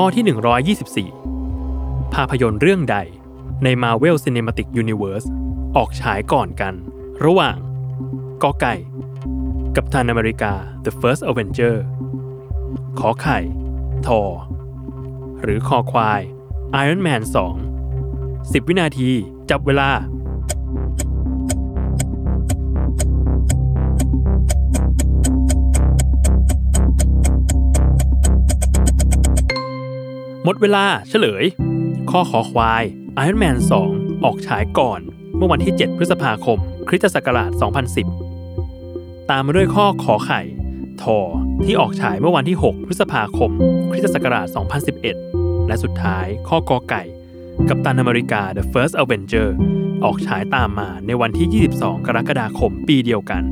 ข้อที่ 124 ภาพยนตร์เรื่องใดใน Marvel Cinematic Universe ออกฉายก่อนกัน ระหว่างกอไก่ กับทานอเมริกา The First Avenger ขอไข่ ทอ หรือคอควาย Iron Man 2 10 วินาที จับเวลา หมดเวลาเฉลย ข้อขอควาย Iron Man 2 ออกฉายก่อน เมื่อวันที่ 7 พฤษภาคม คริสตศักราช 2010 ตามมาด้วยข้อขอไข่ทอที่ออกฉายเมื่อวันที่ 6 พฤษภาคม คริสตศักราช 2011 และสุดท้ายข้อกอไก่ กับตันอเมริกา The First Avenger ออกฉายตามมาในวันที่ 22 กรกฎาคมปีเดียวกัน